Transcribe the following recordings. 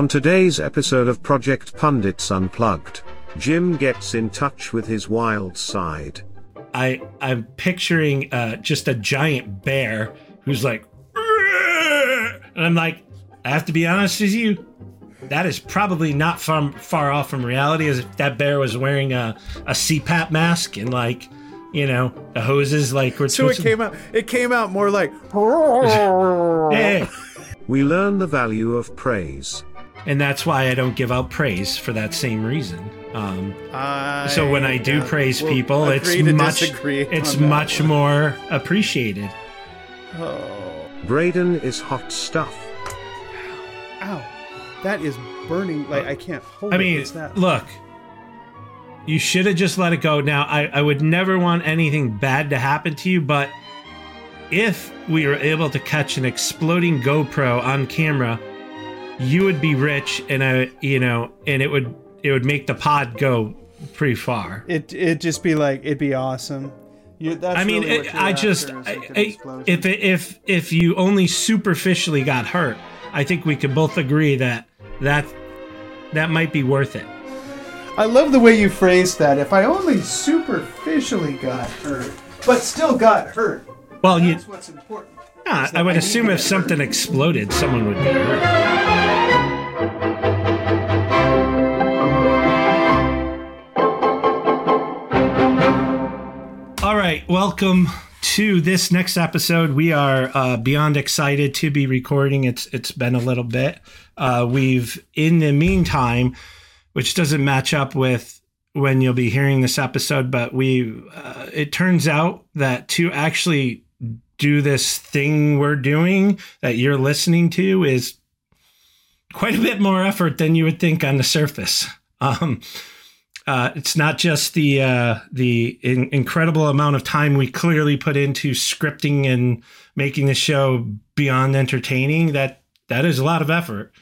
On today's episode of Project Pundits Unplugged, Jim gets in touch with his wild side. I I'm picturing uh, just a giant bear who's like, and I'm like, I have to be honest with you, that is probably not far far off from reality. As if that bear was wearing a a CPAP mask and like, you know, the hoses like were So it supposed came out. It came out more like. Hey, We learn the value of praise. And that's why I don't give out praise for that same reason. Um, I, so when I do uh, praise will people, it's much it's much one. more appreciated. Oh, Braden is hot stuff. ow! That is burning. Like I can't hold it. I mean, It's that. look, you should have just let it go. Now, I, I would never want anything bad to happen to you, but if we were able to catch an exploding GoPro on camera, you would be rich, and I, you know, and it would it would make the pod go pretty far. It it'd just be like it'd be awesome. You, that's I mean, really it, I just I, like I, if if if you only superficially got hurt, I think we could both agree that that that might be worth it. I love the way you phrased that. If I only superficially got hurt, but still got hurt, Well, you that's what's important. Yeah, I would assume if something exploded, someone would be hurt. All right, welcome to this next episode. We are uh, beyond excited to be recording. It's it's been a little bit. Uh, we've in the meantime, which doesn't match up with when you'll be hearing this episode, but we uh, it turns out that to actually do this thing we're doing that you're listening to is quite a bit more effort than you would think on the surface. Um, uh, it's not just the uh, the in- incredible amount of time we clearly put into scripting and making the show beyond entertaining. That that is a lot of effort,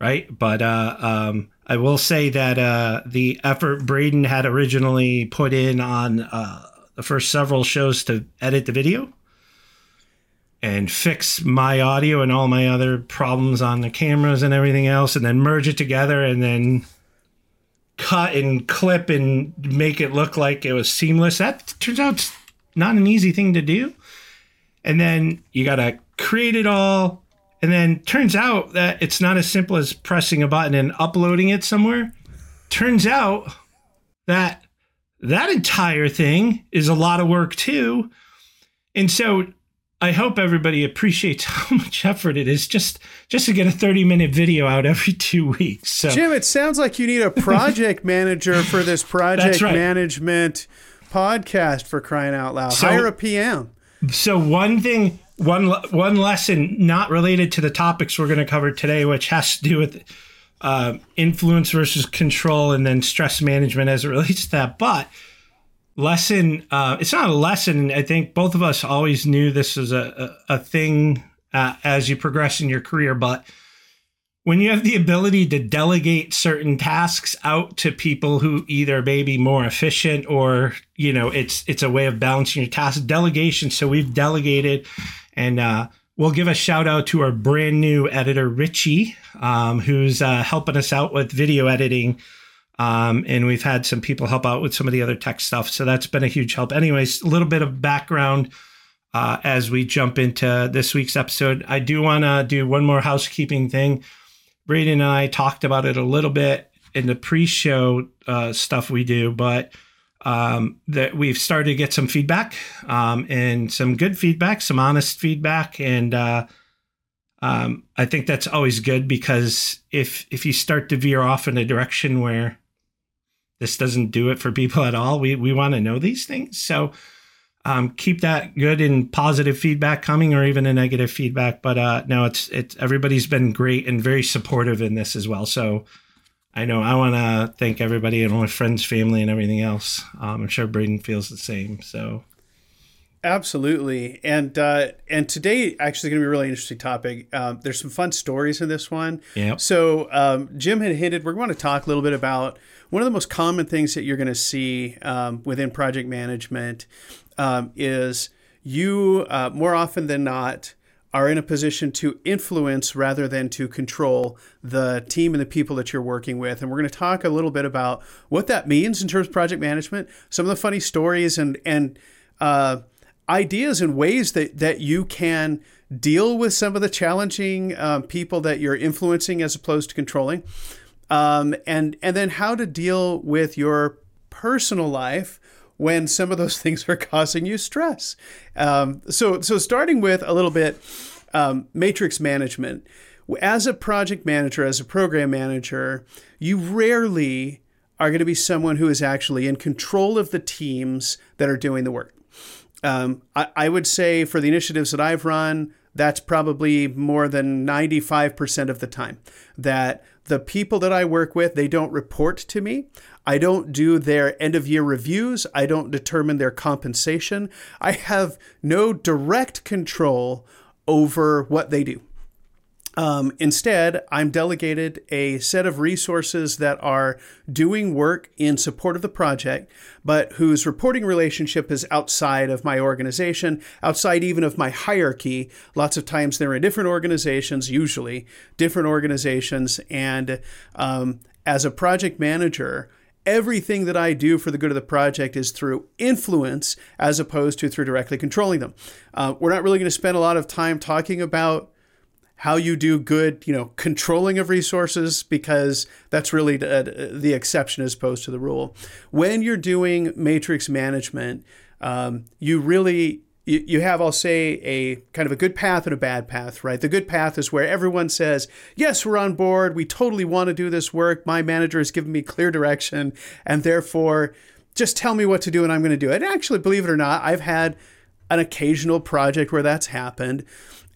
right? But uh, um, I will say that uh, the effort Braden had originally put in on uh, the first several shows to edit the video and fix my audio and all my other problems on the cameras and everything else, and then merge it together and then cut and clip and make it look like it was seamless. That turns out not an easy thing to do. And then you got to create it all. And then turns out that it's not as simple as pressing a button and uploading it somewhere. Turns out that that entire thing is a lot of work too. And so I hope everybody appreciates how much effort it is just just to get a 30 minute video out every two weeks. So Jim, it sounds like you need a project manager for this project right. management podcast for crying out loud. So- Hire a PM. So one thing, one one lesson not related to the topics we're going to cover today, which has to do with uh, influence versus control, and then stress management as it relates to that. But lesson, uh, it's not a lesson. I think both of us always knew this was a a, a thing uh, as you progress in your career, but when you have the ability to delegate certain tasks out to people who either may be more efficient or you know it's it's a way of balancing your task delegation so we've delegated and uh, we'll give a shout out to our brand new editor richie um, who's uh, helping us out with video editing um, and we've had some people help out with some of the other tech stuff. So that's been a huge help. Anyways a little bit of background uh, as we jump into this week's episode. I do want to do one more housekeeping thing. Braden and I talked about it a little bit in the pre-show uh, stuff we do, but um, that we've started to get some feedback um, and some good feedback, some honest feedback, and uh, um, I think that's always good because if if you start to veer off in a direction where this doesn't do it for people at all, we we want to know these things. So um, keep that good and positive feedback coming, or even a negative feedback. But uh, no, it's it's everybody's been great and very supportive in this as well. So I know I want to thank everybody and all my friends, family, and everything else. Um, I'm sure Braden feels the same. So Absolutely, and uh, and today actually going to be a really interesting topic. Um, there's some fun stories in this one. yeah, So um, Jim had hinted we're going to talk a little bit about one of the most common things that you're going to see um, within project management um, is you uh, more often than not are in a position to influence rather than to control the team and the people that you're working with. And we're going to talk a little bit about what that means in terms of project management, some of the funny stories and and uh, ideas and ways that that you can deal with some of the challenging um, people that you're influencing as opposed to controlling, um, and and then how to deal with your personal life when some of those things are causing you stress. Um, so, so starting with a little bit um, matrix management. As a project manager, as a program manager, you rarely are going to be someone who is actually in control of the teams that are doing the work. Um, I, I would say for the initiatives that I've run, that's probably more than 95% of the time that the people that I work with, they don't report to me. I don't do their end of year reviews. I don't determine their compensation. I have no direct control over what they do. Um, instead, I'm delegated a set of resources that are doing work in support of the project, but whose reporting relationship is outside of my organization, outside even of my hierarchy. Lots of times they're in different organizations, usually different organizations. And um, as a project manager, everything that I do for the good of the project is through influence as opposed to through directly controlling them. Uh, we're not really going to spend a lot of time talking about how you do good, you know, controlling of resources because that's really the, the exception as opposed to the rule. When you're doing matrix management, um, you really you, you have, I'll say, a kind of a good path and a bad path, right? The good path is where everyone says, Yes, we're on board. We totally want to do this work. My manager has given me clear direction, and therefore, just tell me what to do and I'm going to do it. And actually, believe it or not, I've had an occasional project where that's happened.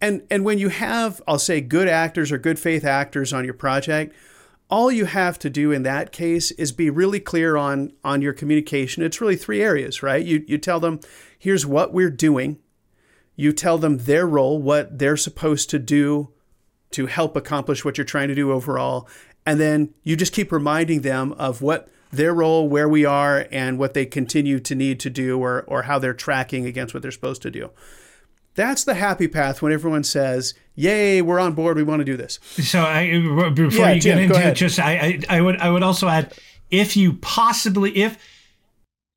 And, and when you have, I'll say, good actors or good faith actors on your project, all you have to do in that case is be really clear on on your communication. It's really three areas, right? You you tell them, here's what we're doing. You tell them their role, what they're supposed to do to help accomplish what you're trying to do overall. And then you just keep reminding them of what their role, where we are, and what they continue to need to do or, or how they're tracking against what they're supposed to do. That's the happy path when everyone says, "Yay, we're on board. We want to do this." So, I, uh, before yeah, you Jim, get into it, just I, I, I would I would also add, if you possibly if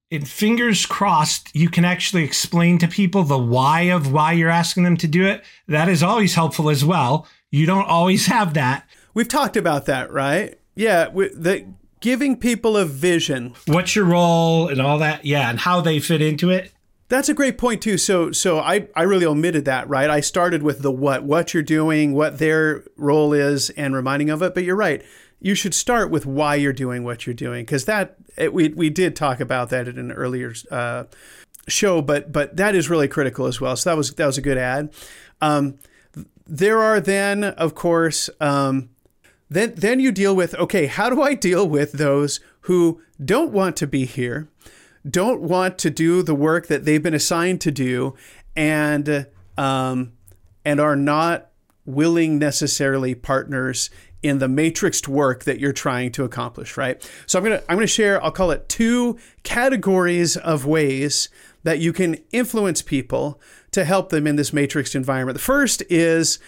in fingers crossed you can actually explain to people the why of why you're asking them to do it that is always helpful as well. You don't always have that. We've talked about that right? Yeah the giving people a vision. What's your role and all that yeah and how they fit into it that's a great point too. So so I, I really omitted that, right? I started with the what, what you're doing, what their role is, and reminding of it. But you're right you should start with why you're doing what you're doing because that it, we we did talk about that in an earlier uh, show, but but that is really critical as well. So that was that was a good ad. Um, there are then, of course, um, then then you deal with okay, how do I deal with those who don't want to be here, don't want to do the work that they've been assigned to do, and um, and are not willing necessarily partners in the matrixed work that you're trying to accomplish, right? So I'm going to I'm going to share I'll call it two categories of ways that you can influence people to help them in this matrixed environment. The first is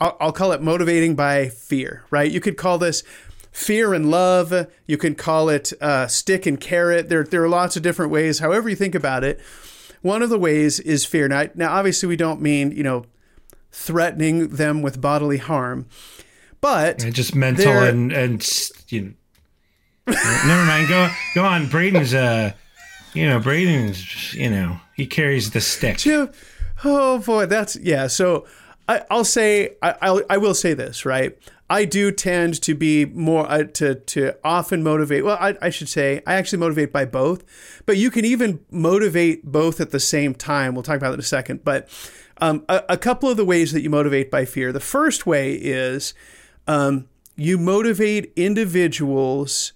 I'll, I'll call it motivating by fear, right? You could call this fear and love. You can call it uh, stick and carrot. There, there are lots of different ways. However you think about it, one of the ways is fear. Now, now obviously, we don't mean you know threatening them with bodily harm, but and just mental and and you know, never mind. Go go on. Braden's uh, you know, Braden's you know he carries the stick. Oh boy, that's yeah. So I, will say I I'll, I will say this right. I do tend to be more uh, to to often motivate. Well, I, I should say I actually motivate by both, but you can even motivate both at the same time. We'll talk about that in a second. But um, a, a couple of the ways that you motivate by fear. The first way is um, you motivate individuals,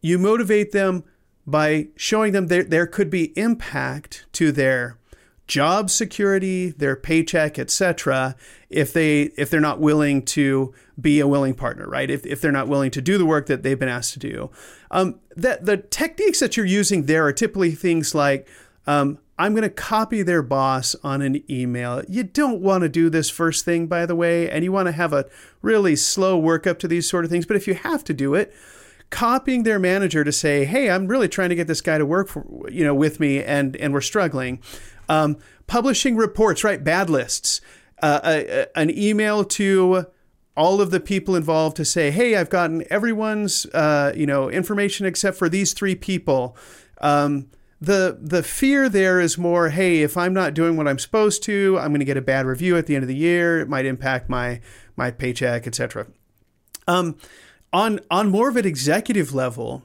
you motivate them by showing them there, there could be impact to their job security, their paycheck, etc. If they if they're not willing to be a willing partner, right? If, if they're not willing to do the work that they've been asked to do, um, that the techniques that you're using there are typically things like um, I'm going to copy their boss on an email. You don't want to do this first thing, by the way, and you want to have a really slow workup to these sort of things. But if you have to do it, copying their manager to say, "Hey, I'm really trying to get this guy to work for you know with me, and and we're struggling." Um, publishing reports, right? Bad lists. Uh, a, a, an email to all of the people involved to say, "Hey, I've gotten everyone's uh, you know information except for these three people." Um, the the fear there is more, hey, if I'm not doing what I'm supposed to, I'm going to get a bad review at the end of the year. It might impact my my paycheck, etc. Um, on on more of an executive level,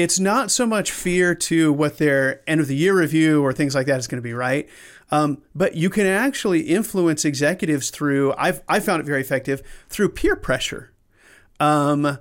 it's not so much fear to what their end of the year review or things like that is going to be, right? Um, but you can actually influence executives through. I've I found it very effective through peer pressure. Um,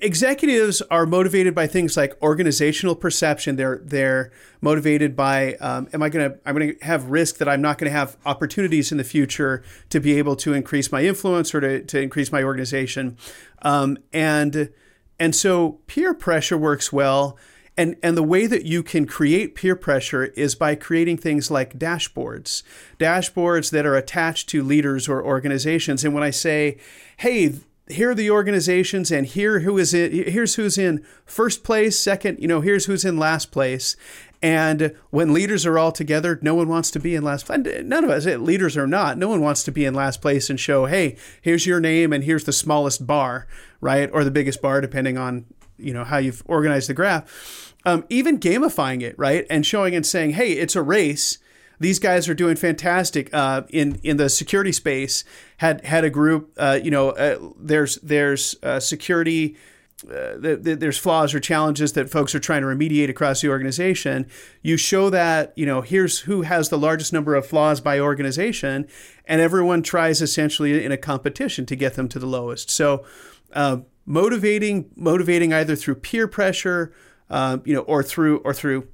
executives are motivated by things like organizational perception. They're they're motivated by um, am I going to I'm going to have risk that I'm not going to have opportunities in the future to be able to increase my influence or to, to increase my organization, um, and and so peer pressure works well. And, and the way that you can create peer pressure is by creating things like dashboards, dashboards that are attached to leaders or organizations. And when I say, hey, here are the organizations and here who is it here's who's in first place second you know here's who's in last place and when leaders are all together no one wants to be in last place. None of us leaders are not. No one wants to be in last place and show hey here's your name and here's the smallest bar right? Or the biggest bar depending on you know how you've organized the graph. Um, even gamifying it right? And showing and saying hey it's a race. These guys are doing fantastic uh, in in the security space. Had had a group, uh, you know, uh, there's there's uh, security. Uh, the, the, there's flaws or challenges that folks are trying to remediate across the organization. You show that you know here's who has the largest number of flaws by organization, and everyone tries essentially in a competition to get them to the lowest. So, uh, motivating motivating either through peer pressure, you know, or through or through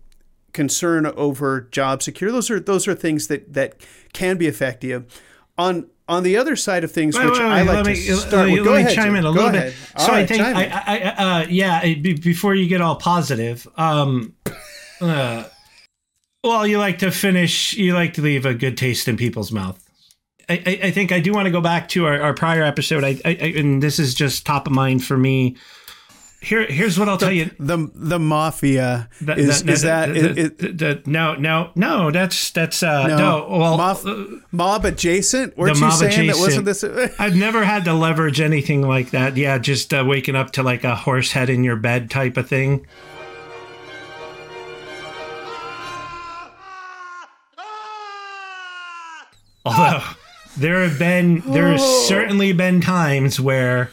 concern over job security. Those are those are things that that can be effective. On on the other side of things, wait, which wait, wait, I like to me, start with, go let ahead, chime in a go little ahead. bit. So right, I think, I, I, uh, yeah, before you get all positive, um, uh, well, you like to finish, you like to leave a good taste in people's mouth. I, I, think I do want to go back to our, our prior episode. I, I, and this is just top of mind for me here here's what I'll the, tell you. The the mafia is, that it, no no no that's that's uh no, no well mob, uh, mob adjacent. Weren't you saying adjacent. that wasn't this? I've never had to leverage anything like that. Yeah, just uh, waking up to like a horse head in your bed type of thing. Although there have been there have oh. certainly been times where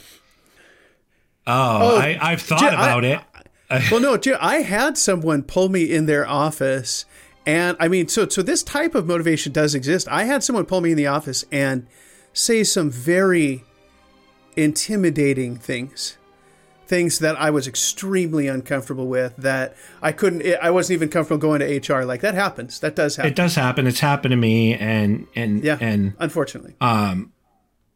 Oh, oh I, have thought about I, it. well, no, I had someone pull me in their office, and I mean, so so this type of motivation does exist. I had someone pull me in the office and say some very intimidating things things that I was extremely uncomfortable with that I couldn't I wasn't even comfortable going to HR like that happens. That does happen. it does happen. It's happened to me and and yeah and unfortunately. um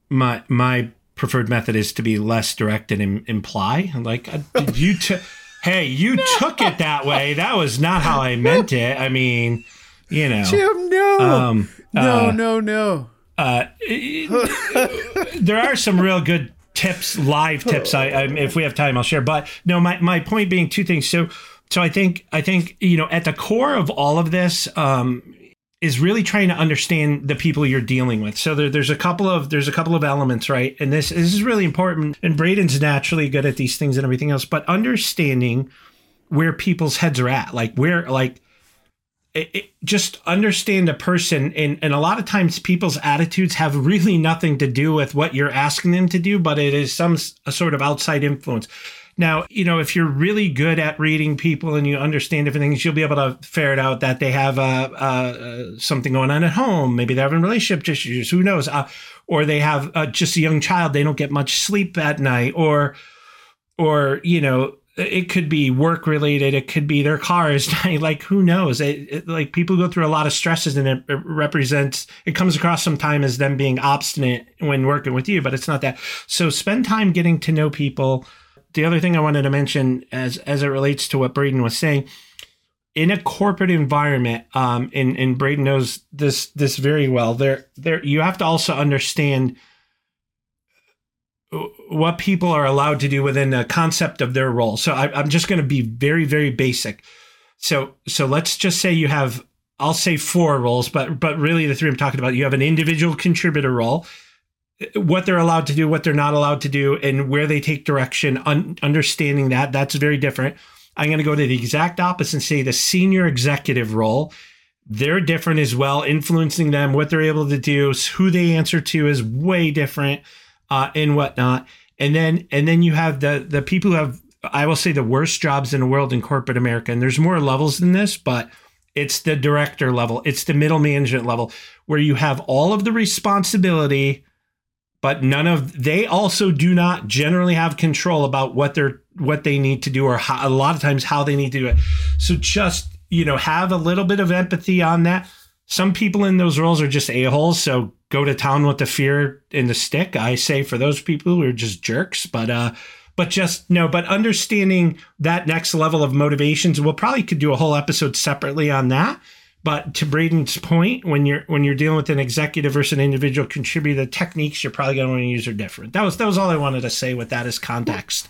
my my preferred method is to be less direct and imply. Like, uh, you took, hey, you no. took it that way. That was not how I meant it. I mean, you know, Jim, no, um, no, uh, no, no. Uh, there are some real good tips, live tips. I, I, if we have time, I'll share. But no, my my point being two things. So, so I think I think you know at the core of all of this, um, is really trying to understand the people you're dealing with. So there, there's a couple of there's a couple of elements, right? And this, this is really important. And Braden's naturally good at these things and everything else, but understanding where people's heads are at, like where like it, it, just understand a person and, and a lot of times people's attitudes have really nothing to do with what you're asking them to do but it is some sort of outside influence now, you know, if you're really good at reading people and you understand different things, you'll be able to ferret out that they have uh, uh, something going on at home. Maybe they're having relationship issues. Who knows? Uh, or they have uh, just a young child. They don't get much sleep at night. Or, or you know, it could be work related. It could be their car is like who knows? It, it, like people go through a lot of stresses, and it, it represents. It comes across sometimes as them being obstinate when working with you, but it's not that. So spend time getting to know people the other thing I wanted to mention as as it relates to what Braden was saying, in a corporate environment, um, and and Braden knows this this very well. There, there, you have to also understand what people are allowed to do within the concept of their role. So I, I'm just going to be very, very basic. So, so let's just say you have, I'll say four roles, but but really the three I'm talking about. You have an individual contributor role, what they're allowed to do, what they're not allowed to do, and where they take direction. Un- understanding that that's very different. I'm going to go to the exact opposite and say the senior executive role. They're different as well, influencing them, what they're able to do, who they answer to is way different, uh, and whatnot. And then and then you have the the people who have I will say the worst jobs in the world in corporate America. And there's more levels than this, but it's the director level, it's the middle management level where you have all of the responsibility, but none of they also do not generally have control about what they're what they need to do or how, a lot of times how they need to do it. So just you know have a little bit of empathy on that. Some people in those roles are just a holes, so go to town with the fear and the stick. I say for those people who are just jerks, but uh but just no but understanding that next level of motivations we'll probably could do a whole episode separately on that but to braden's point when you're when you're dealing with an executive versus an individual contributor the techniques you're probably going to want to use are different that was that was all i wanted to say with that as context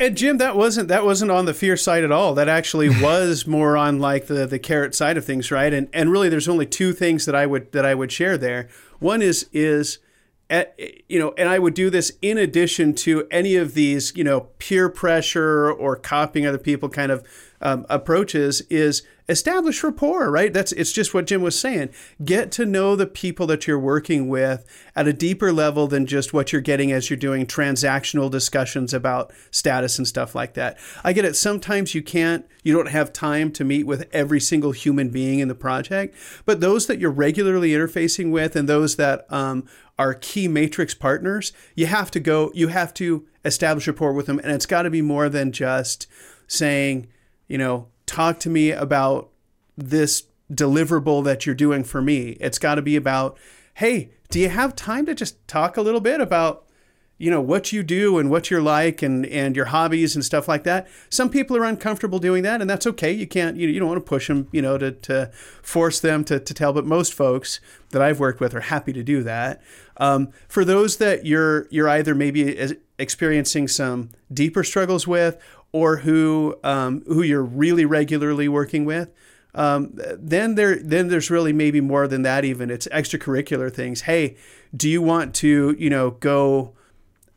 and Jim, that wasn't that wasn't on the fear side at all. That actually was more on like the the carrot side of things, right? And and really, there's only two things that I would that I would share there. One is is at, you know, and I would do this in addition to any of these, you know, peer pressure or copying other people kind of um, approaches is establish rapport, right? That's it's just what Jim was saying. Get to know the people that you're working with at a deeper level than just what you're getting as you're doing transactional discussions about status and stuff like that. I get it. Sometimes you can't, you don't have time to meet with every single human being in the project, but those that you're regularly interfacing with and those that um, are key matrix partners, you have to go, you have to establish rapport with them, and it's got to be more than just saying you know, talk to me about this deliverable that you're doing for me. It's got to be about, hey, do you have time to just talk a little bit about, you know, what you do and what you're like and and your hobbies and stuff like that? Some people are uncomfortable doing that, and that's okay. You can't, you, you don't want to push them, you know, to, to force them to, to tell. But most folks that I've worked with are happy to do that. Um, for those that you're you're either maybe experiencing some deeper struggles with or who um, who you're really regularly working with, um, then there then there's really maybe more than that. Even it's extracurricular things. Hey, do you want to you know go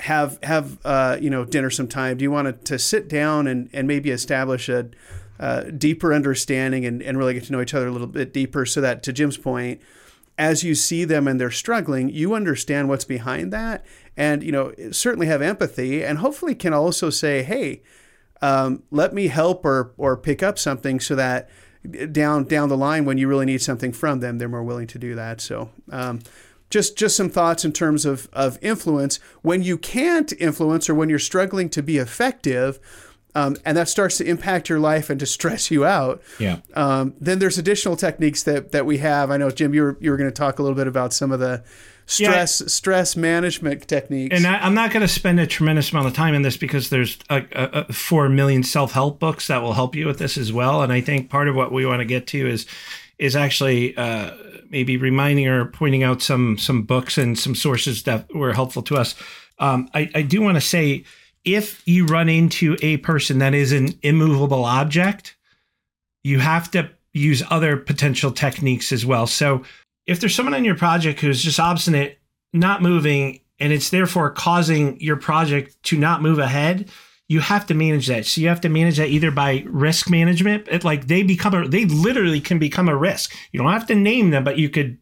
have have uh, you know dinner sometime? Do you want to, to sit down and and maybe establish a uh, deeper understanding and, and really get to know each other a little bit deeper so that to Jim's point, as you see them and they're struggling, you understand what's behind that and you know certainly have empathy and hopefully can also say, hey um, let me help or or pick up something so that down down the line when you really need something from them, they're more willing to do that. So. Um, just, just some thoughts in terms of, of influence. When you can't influence or when you're struggling to be effective, um, and that starts to impact your life and to stress you out. Yeah. Um, then there's additional techniques that that we have. I know Jim, you were you were going to talk a little bit about some of the stress yeah. stress management techniques. And I, am not going to spend a tremendous amount of time in this because there's a, a, a four million self help books that will help you with this as well. And I think part of what we want to get to is is actually uh, maybe reminding or pointing out some some books and some sources that were helpful to us. Um, I, I do want to say if you run into a person that is an immovable object, you have to use other potential techniques as well. So if there's someone on your project who's just obstinate, not moving, and it's therefore causing your project to not move ahead, you have to manage that. So you have to manage that either by risk management, it, like they become a, they literally can become a risk. You don't have to name them, but you could,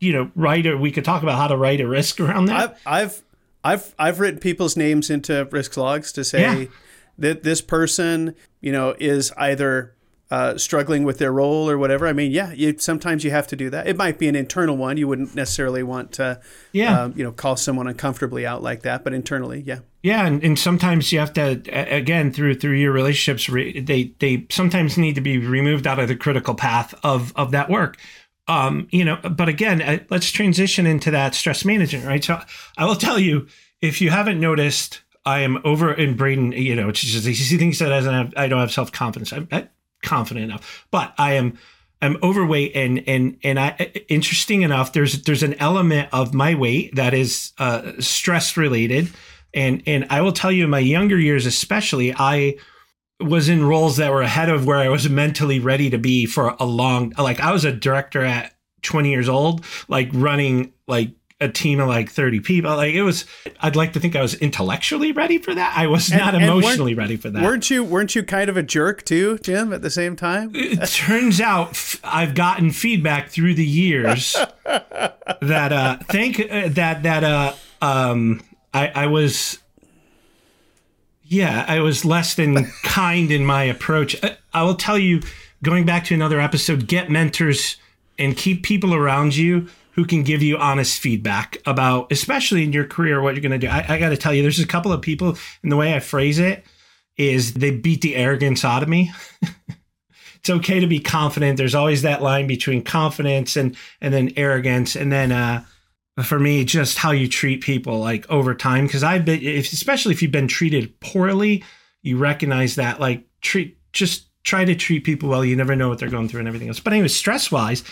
you know, write or we could talk about how to write a risk around that. I've I've I've, I've written people's names into risk logs to say yeah. that this person, you know, is either uh, struggling with their role or whatever. I mean, yeah, you, sometimes you have to do that. It might be an internal one. You wouldn't necessarily want to, yeah, um, you know, call someone uncomfortably out like that. But internally, yeah, yeah, and, and sometimes you have to again through through your relationships. They they sometimes need to be removed out of the critical path of of that work. Um, you know, but again, uh, let's transition into that stress management, right? So I will tell you, if you haven't noticed, I am over in Braden. You know, it's just he thinks that I don't have, I don't have self confidence. I, I confident enough. But I am I'm overweight and and and I interesting enough there's there's an element of my weight that is uh, stress related and and I will tell you in my younger years especially I was in roles that were ahead of where I was mentally ready to be for a long like I was a director at 20 years old like running like a team of like 30 people. Like it was, I'd like to think I was intellectually ready for that. I was not emotionally ready for that. Weren't you, weren't you kind of a jerk too, Jim, at the same time? It turns out I've gotten feedback through the years that, uh, thank uh, that, that, uh, um, I, I was, yeah, I was less than kind in my approach. I, uh, I will tell you, going back to another episode, get mentors and keep people around you who can give you honest feedback about, especially in your career, what you're going to do. I, I got to tell you, there's a couple of people, and the way I phrase it is they beat the arrogance out of me. it's okay to be confident. There's always that line between confidence and and then arrogance, and then uh, for me, just how you treat people like over time. Because I've been, if, especially if you've been treated poorly, you recognize that. Like treat, just try to treat people well. You never know what they're going through and everything else. But anyway, stress wise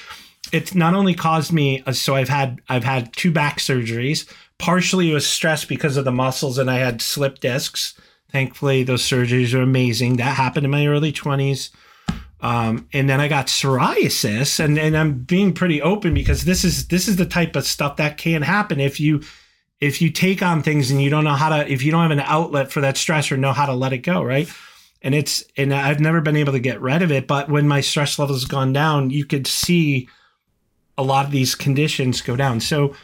it's not only caused me uh, so I've had I've had two back surgeries. Partially it was stress because of the muscles and I had slip discs. Thankfully, those surgeries are amazing. That happened in my early 20s. Um, and then I got psoriasis and, and I'm being pretty open because this is this is the type of stuff that can happen if you if you take on things and you don't know how to if you don't have an outlet for that stress or know how to let it go, right? And it's and I've never been able to get rid of it, but when my stress levels gone down, you could see a lot of these conditions go down. So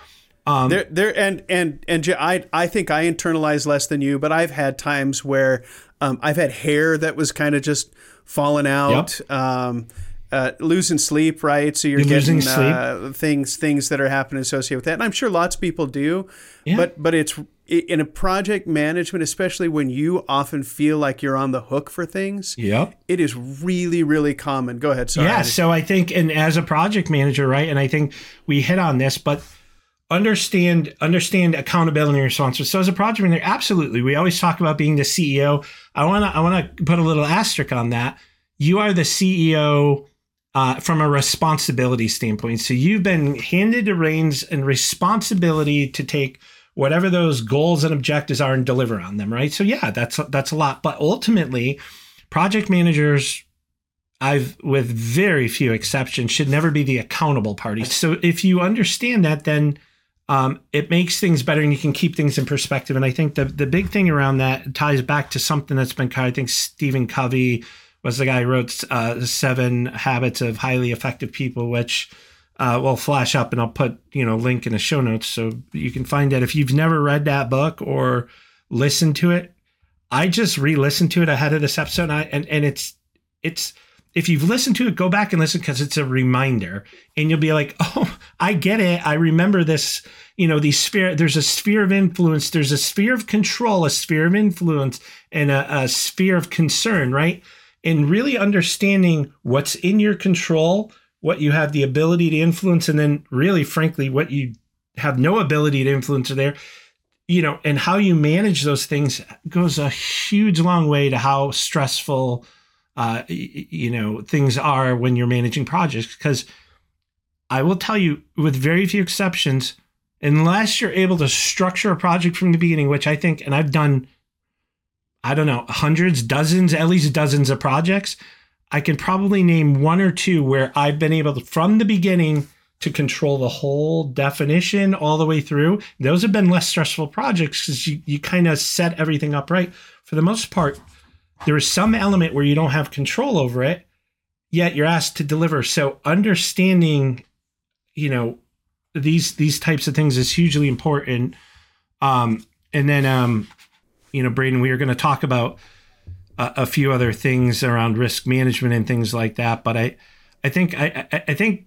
um, there, there, and and and I, I think I internalize less than you, but I've had times where um, I've had hair that was kind of just falling out. Yep. Um, uh, losing sleep, right? So you're, you're getting uh, things things that are happening associated with that, and I'm sure lots of people do. Yeah. But but it's in a project management, especially when you often feel like you're on the hook for things. Yep. It is really really common. Go ahead. Sorry. Yeah. So I think, and as a project manager, right, and I think we hit on this, but understand understand accountability and responsibility. So as a project manager, absolutely, we always talk about being the CEO. I want to I want to put a little asterisk on that. You are the CEO uh, from a responsibility standpoint. So you've been handed the reins and responsibility to take whatever those goals and objectives are and deliver on them, right? So yeah, that's that's a lot. But ultimately, project managers I've, with very few exceptions, should never be the accountable party. So if you understand that, then um, it makes things better and you can keep things in perspective. And I think the the big thing around that ties back to something that's been kind. of, I think Stephen Covey was the guy who wrote uh, Seven Habits of Highly Effective People, which uh, will flash up, and I'll put you know link in the show notes so you can find it. If you've never read that book or listened to it, I just re-listened to it ahead of this episode, and I, and, and it's it's if you've listened to it, go back and listen because it's a reminder, and you'll be like, oh, I get it. I remember this. You know, these sphere. There's a sphere of influence. There's a sphere of control, a sphere of influence, and a, a sphere of concern. Right and really understanding what's in your control, what you have the ability to influence, and then really, frankly, what you have no ability to influence there, you know, and how you manage those things goes a huge long way to how stressful, uh, you know, things are when you're managing projects. Because I will tell you, with very few exceptions, unless you're able to structure a project from the beginning, which I think, and I've done I don't know, hundreds, dozens, at least dozens of projects. I can probably name one or two where I've been able to, from the beginning, to control the whole definition all the way through. Those have been less stressful projects because you, you kind of set everything up right. For the most part, there is some element where you don't have control over it, yet you're asked to deliver. So understanding, you know, these these types of things is hugely important. Um, and then um, you know, Braden, we are going to talk about a, a, few other things around risk management and things like that. But I, I think, I, I think,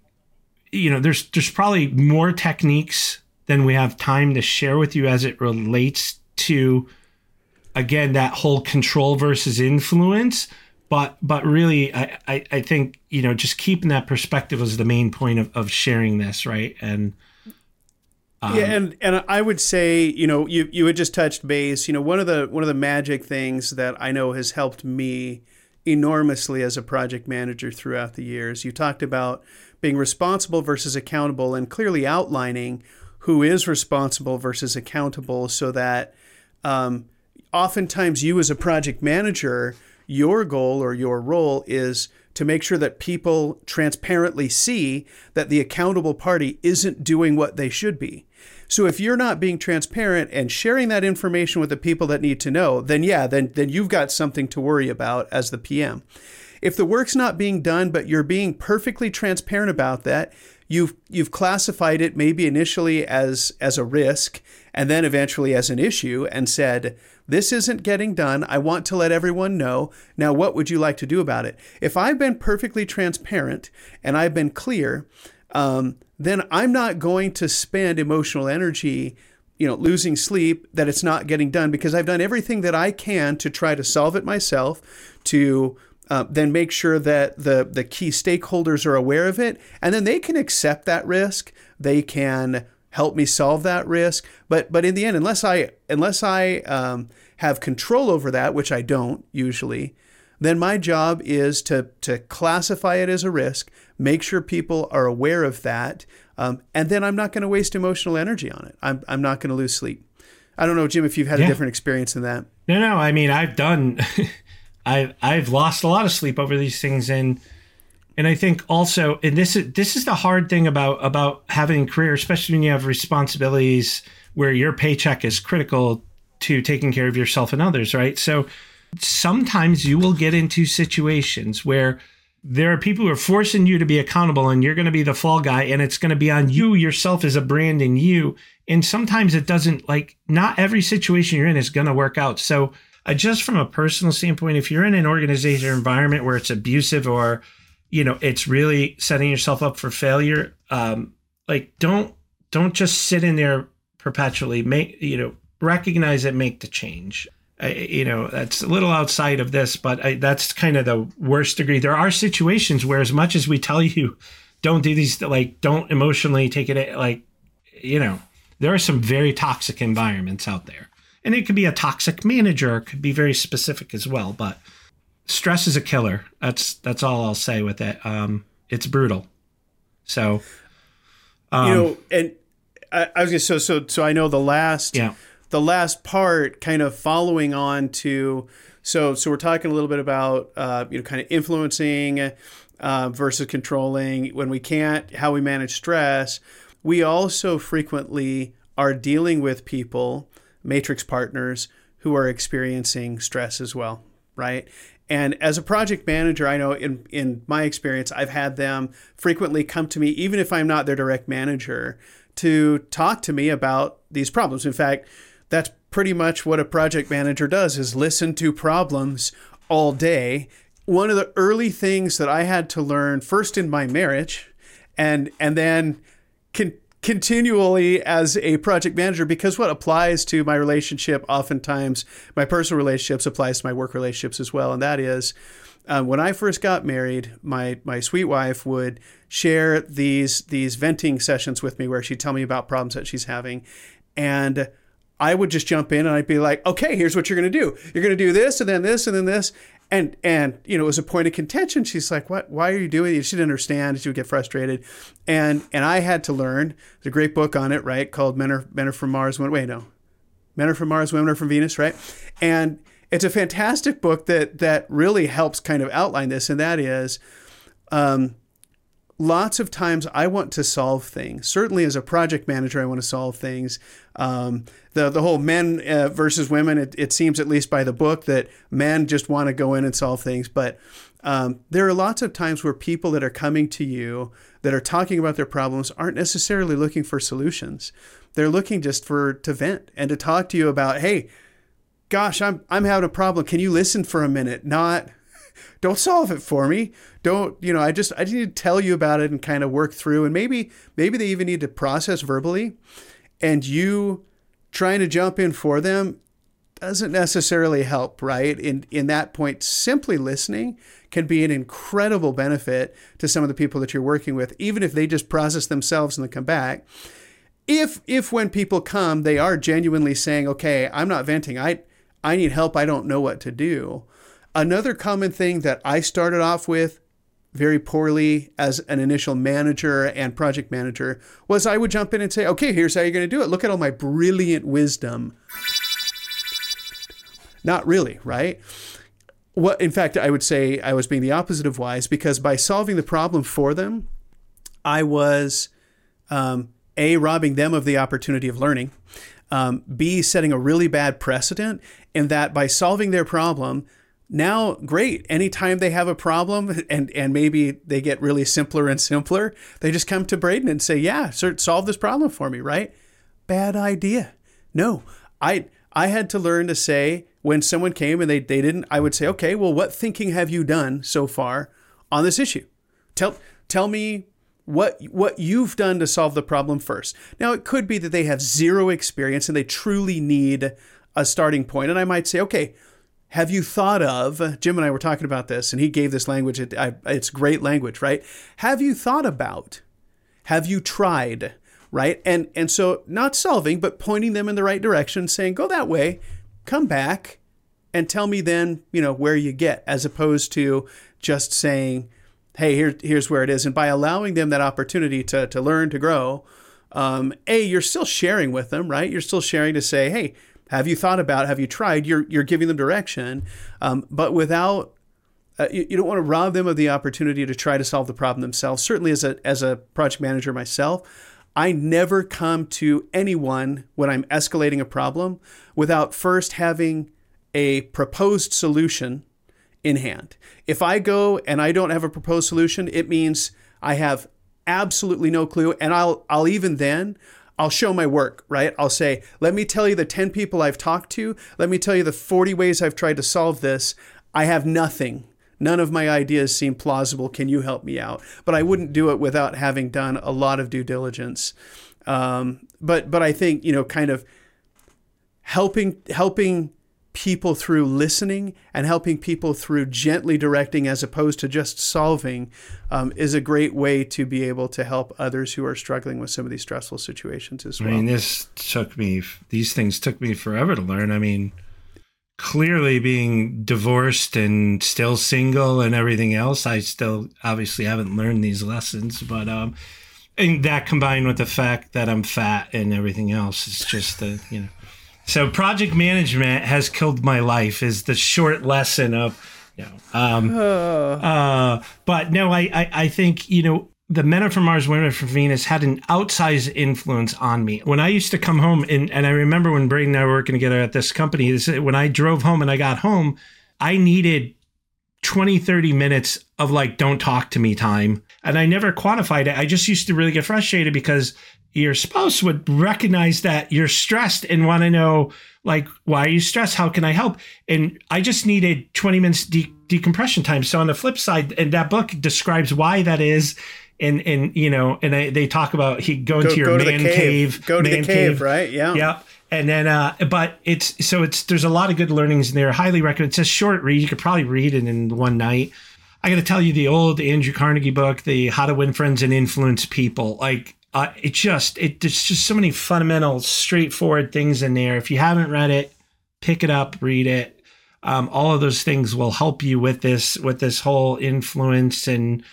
you know, there's there's probably more techniques than we have time to share with you as it relates to, again, that whole control versus influence. But but really, I, I, I think you know just keeping that perspective was the main point of, of sharing this, right? And um, yeah, and and I would say, you know, you you had just touched base. You know, one of the one of the magic things that I know has helped me enormously as a project manager throughout the years. You talked about being responsible versus accountable and clearly outlining who is responsible versus accountable so that um, oftentimes you as a project manager your goal or your role is to make sure that people transparently see that the accountable party isn't doing what they should be. So if you're not being transparent and sharing that information with the people that need to know, then yeah, then then you've got something to worry about as the PM. If the work's not being done but you're being perfectly transparent about that, you've you've classified it maybe initially as as a risk and then eventually as an issue and said this isn't getting done. I want to let everyone know. Now, what would you like to do about it? If I've been perfectly transparent and I've been clear, um, then I'm not going to spend emotional energy, you know, losing sleep that it's not getting done because I've done everything that I can to try to solve it myself, to uh, then make sure that the the key stakeholders are aware of it, and then they can accept that risk. They can help me solve that risk. But but in the end, unless I unless I um, have control over that, which I don't usually, then my job is to to classify it as a risk, make sure people are aware of that, um, and then I'm not going to waste emotional energy on it. I'm I'm not going to lose sleep. I don't know, Jim, if you've had yeah. a different experience than that. No, no. I mean, I've done. I've I've lost a lot of sleep over these things and and I think also, and this is this is the hard thing about about having a career, especially when you have responsibilities where your paycheck is critical to taking care of yourself and others, right? So sometimes you will get into situations where there are people who are forcing you to be accountable and you're going to be the fall guy and it's going to be on you yourself as a brand and you. And sometimes it doesn't like not every situation you're in is going to work out. So uh, just from a personal standpoint if you're in an organization or environment where it's abusive or you know it's really setting yourself up for failure um like don't don't just sit in there perpetually. Make you know recognize it make the change you know that's a little outside of this but I, that's kind of the worst degree there are situations where as much as we tell you don't do these like don't emotionally take it like you know there are some very toxic environments out there and it could be a toxic manager it could be very specific as well but stress is a killer. That's that's all I'll say with it. Um, it's brutal. So, um, you know, and I, I was gonna so so so I know the last yeah the last part kind of following on to so so we're talking a little bit about uh, you know kind of influencing uh, versus controlling when we can't how we manage stress. We also frequently are dealing with people, matrix partners, who are experiencing stress as well, right? And as a project manager, I know in, in my experience, I've had them frequently come to me, even if I'm not their direct manager, to talk to me about these problems. In fact, that's pretty much what a project manager does is listen to problems all day. One of the early things that I had to learn first in my marriage and and then can continually as a project manager because what applies to my relationship oftentimes my personal relationships applies to my work relationships as well and that is um, when I first got married, my my sweet wife would share these these venting sessions with me where she'd tell me about problems that she's having, and I would just jump in and I'd be like, "Okay, here's what you're going to do. You're going to do this and then this and then this." and and you know it was a point of contention. She's like what why are you doing it she didn't understand. She would get frustrated. And and i had to learn there's a great book on it right called men are men are from mars wait no. Men are from mars women are from venus right? And it's a fantastic book that that really helps kind of outline this and that is um, lots of times I want to solve things. Certainly, as a project manager, I want to solve things. Um, the the whole men uh, versus women. It, it, seems, at least by the book, that men just want to go in and solve things. But um, there are lots of times where people that are coming to you that are talking about their problems aren't necessarily looking for solutions. They're looking just for to vent and to talk to you about, hey, gosh, I'm I'm having a problem. Can you listen for a minute? Not don't solve it for me. Don't, you know, I just I need to tell you about it and kind of work through and maybe maybe they even need to process verbally and you trying to jump in for them doesn't necessarily help, right? In in that point, simply listening can be an incredible benefit to some of the people that you're working with, even if they just process themselves and then come back. If if when people come, they are genuinely saying, "Okay, I'm not venting. I I need help. I don't know what to do." Another common thing that I started off with very poorly as an initial manager and project manager was I would jump in and say, okay, here's how you're going to do it. Look at all my brilliant wisdom. Not really, right? What, in fact, I would say I was being the opposite of wise because by solving the problem for them, I was um, a robbing them of the opportunity of learning, um, b setting a really bad precedent in that by solving their problem, now great anytime they have a problem and and maybe they get really simpler and simpler they just come to braden and say yeah sir, solve this problem for me right? Bad idea. No i i had to learn to say when someone came and they, they didn't i would say okay well what thinking have you done so far on this issue? Tell tell me what what you've done to solve the problem first. Now it could be that they have zero experience and they truly need a starting point and i might say okay have you thought of Jim and I were talking about this, and he gave this language. It, I, it's great language, right? Have you thought about? Have you tried? Right? And and so not solving, but pointing them in the right direction, saying, "Go that way, come back, and tell me then, you know, where you get," as opposed to just saying, "Hey, here, here's where it is." And by allowing them that opportunity to to learn, to grow, um, a you're still sharing with them, right? You're still sharing to say, "Hey." Have you thought about? Have you tried? You're you're giving them direction, um, but without uh, you, you, don't want to rob them of the opportunity to try to solve the problem themselves. Certainly, as a as a project manager myself, I never come to anyone when I'm escalating a problem without first having a proposed solution in hand. If I go and I don't have a proposed solution, it means I have absolutely no clue, and I'll I'll even then I'll show my work, right? I'll say, let me tell you the 10 people I've talked to. Let me tell you the 40 ways I've tried to solve this. I have nothing. None of my ideas seem plausible. Can you help me out? But I wouldn't do it without having done a lot of due diligence. Um, but but I think you know, kind of helping helping people through listening and helping people through gently directing as opposed to just solving um, is a great way to be able to help others who are struggling with some of these stressful situations as well. I mean, this took me, these things took me forever to learn. I mean, clearly being divorced and still single and everything else, I still obviously haven't learned these lessons, but, um, and that combined with the fact that I'm fat and everything else is just the, you know, so project management has killed my life is the short lesson of, you know, um, uh, but no, I, I, I think, you know, the men are from Mars, women are from Venus had an outsized influence on me. When I used to come home, and, and I remember when Braden and I were working together at this company, this, when I drove home and I got home, I needed 20, 30 minutes of like, don't talk to me time. And I never quantified it. I just used to really get frustrated because your spouse would recognize that you're stressed and want to know like why are you stressed? How can i help? And i just needed 20 minutes de- decompression time. So on the flip side and that book describes why that is. And and you know and I, they talk about he go into your go man cave. cave. go to man the cave, right? Yeah. Yeah and then uh but it's so it's there's a lot of good learnings in there. Highly recommend it's a short read you could probably read it in one night. I gotta tell you the old andrew carnegie book the how to win friends and influence people like uh, it just it there's just so many fundamental, straightforward things in there. If you haven't read it, pick it up, read it. Um, all of those things will help you with this with this whole influence and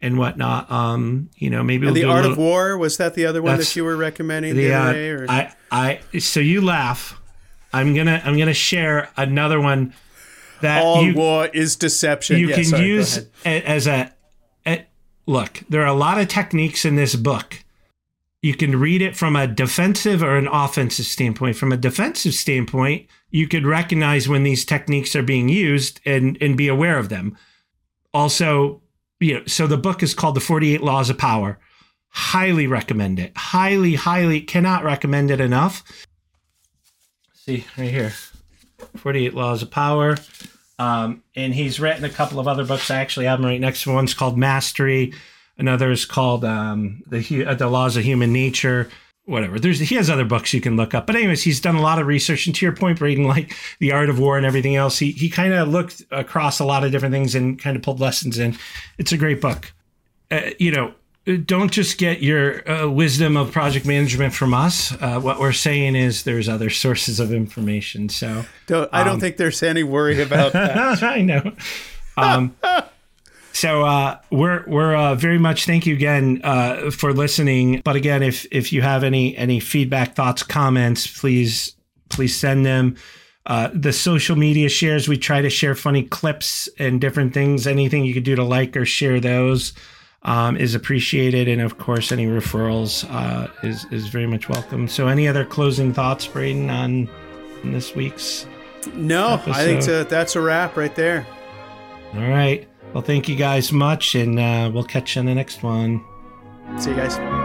and whatnot. Um, you know, maybe we'll the art little, of war was that the other one that you were recommending the, the other day? Or? I I so you laugh. I'm gonna I'm gonna share another one that all you, war is deception. You yeah, can sorry, use as a, a look. There are a lot of techniques in this book you can read it from a defensive or an offensive standpoint. From a defensive standpoint, you could recognize when these techniques are being used and, and be aware of them. Also, you know, so the book is called The 48 Laws of Power. Highly recommend it. Highly, highly cannot recommend it enough. See right here 48 Laws of Power. Um, and he's written a couple of other books. I actually have them right next to me. One's called Mastery Another is called um, the uh, the Laws of Human Nature. Whatever. There's he has other books you can look up. But anyways, he's done a lot of research. And to your point, reading like the Art of War and everything else, he he kind of looked across a lot of different things and kind of pulled lessons in. It's a great book. Uh, you know, don't just get your uh, wisdom of project management from us. Uh, what we're saying is there's other sources of information. So don't, I don't um, think there's any worry about that. I know. Um, so uh, we're we're uh, very much thank you again uh, for listening. But again, if if you have any any feedback, thoughts, comments, please please send them. Uh, the social media shares, we try to share funny clips and different things. Anything you could do to like or share those um, is appreciated, and of course, any referrals uh, is is very much welcome. So, any other closing thoughts, Braden, on, on this week's? No, episode? I think that's a wrap right there. All right. Well, thank you guys much, and uh, we'll catch you on the next one. See you guys.